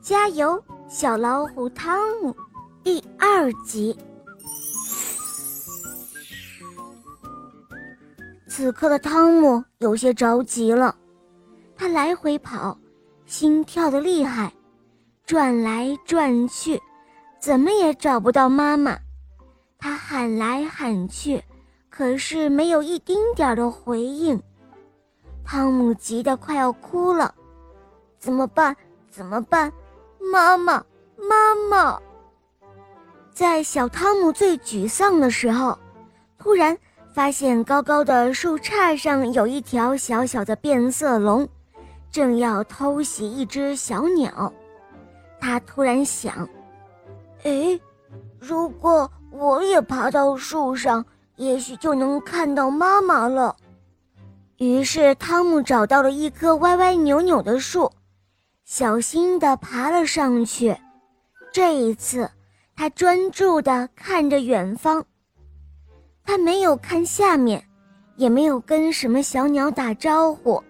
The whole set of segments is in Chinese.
加油，小老虎汤姆！第二集。此刻的汤姆有些着急了，他来回跑，心跳的厉害，转来转去，怎么也找不到妈妈。他喊来喊去，可是没有一丁点的回应。汤姆急得快要哭了，怎么办？怎么办？妈妈，妈妈！在小汤姆最沮丧的时候，突然发现高高的树杈上有一条小小的变色龙，正要偷袭一只小鸟。他突然想：“哎，如果我也爬到树上，也许就能看到妈妈了。”于是，汤姆找到了一棵歪歪扭扭的树，小心地爬了上去。这一次，他专注地看着远方。他没有看下面，也没有跟什么小鸟打招呼，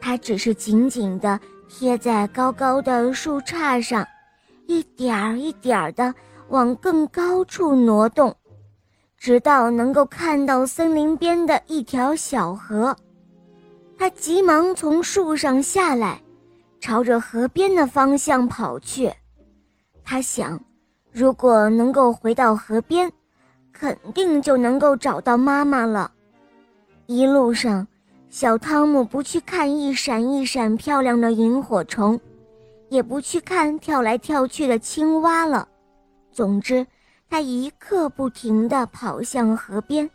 他只是紧紧地贴在高高的树杈上，一点儿一点儿地往更高处挪动，直到能够看到森林边的一条小河。他急忙从树上下来，朝着河边的方向跑去。他想，如果能够回到河边，肯定就能够找到妈妈了。一路上，小汤姆不去看一闪一闪漂亮的萤火虫，也不去看跳来跳去的青蛙了。总之，他一刻不停地跑向河边。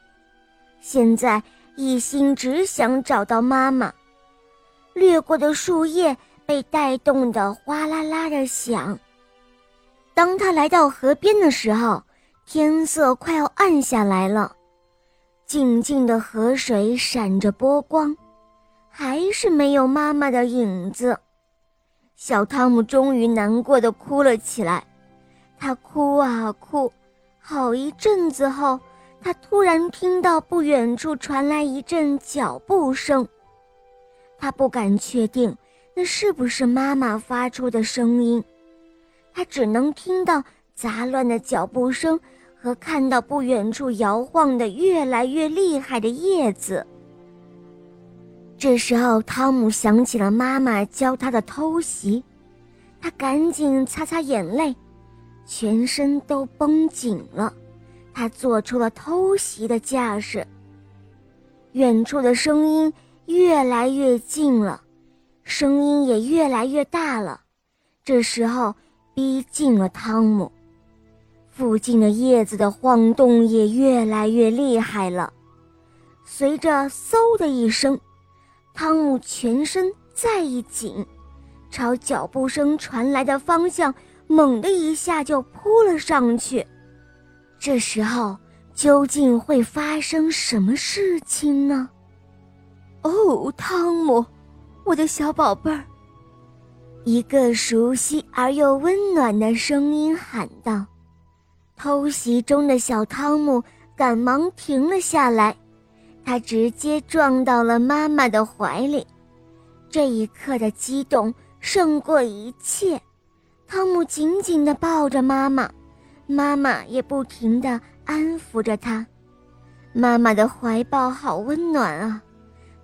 现在，一心只想找到妈妈。掠过的树叶被带动的哗啦啦的响。当他来到河边的时候，天色快要暗下来了，静静的河水闪着波光，还是没有妈妈的影子。小汤姆终于难过的哭了起来，他哭啊哭，好一阵子后，他突然听到不远处传来一阵脚步声。他不敢确定那是不是妈妈发出的声音，他只能听到杂乱的脚步声和看到不远处摇晃的越来越厉害的叶子。这时候，汤姆想起了妈妈教他的偷袭，他赶紧擦擦眼泪，全身都绷紧了，他做出了偷袭的架势。远处的声音。越来越近了，声音也越来越大了。这时候，逼近了汤姆，附近的叶子的晃动也越来越厉害了。随着“嗖”的一声，汤姆全身再一紧，朝脚步声传来的方向猛地一下就扑了上去。这时候，究竟会发生什么事情呢？哦，汤姆，我的小宝贝儿！一个熟悉而又温暖的声音喊道。偷袭中的小汤姆赶忙停了下来，他直接撞到了妈妈的怀里。这一刻的激动胜过一切。汤姆紧紧地抱着妈妈，妈妈也不停地安抚着他。妈妈的怀抱好温暖啊！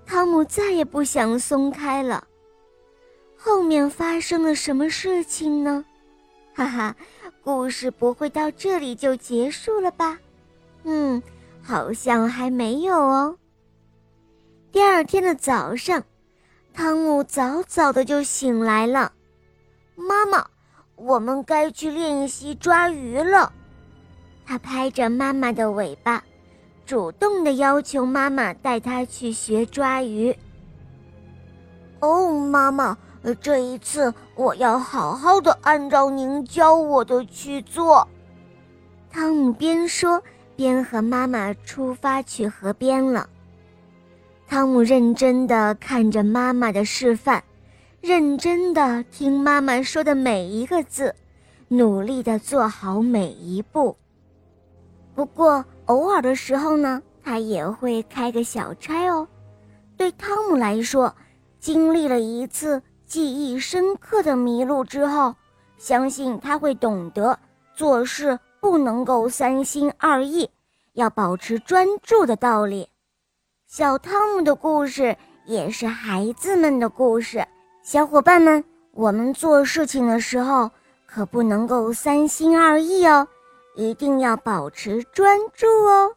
汤姆再也不想松开了。后面发生了什么事情呢？哈哈，故事不会到这里就结束了吧？嗯，好像还没有哦。第二天的早上，汤姆早早的就醒来了。妈妈，我们该去练习抓鱼了。他拍着妈妈的尾巴。主动的要求妈妈带他去学抓鱼。哦，妈妈，这一次我要好好的按照您教我的去做。汤姆边说边和妈妈出发去河边了。汤姆认真的看着妈妈的示范，认真的听妈妈说的每一个字，努力的做好每一步。不过。偶尔的时候呢，他也会开个小差哦。对汤姆来说，经历了一次记忆深刻的迷路之后，相信他会懂得做事不能够三心二意，要保持专注的道理。小汤姆的故事也是孩子们的故事，小伙伴们，我们做事情的时候可不能够三心二意哦，一定要保持专注哦。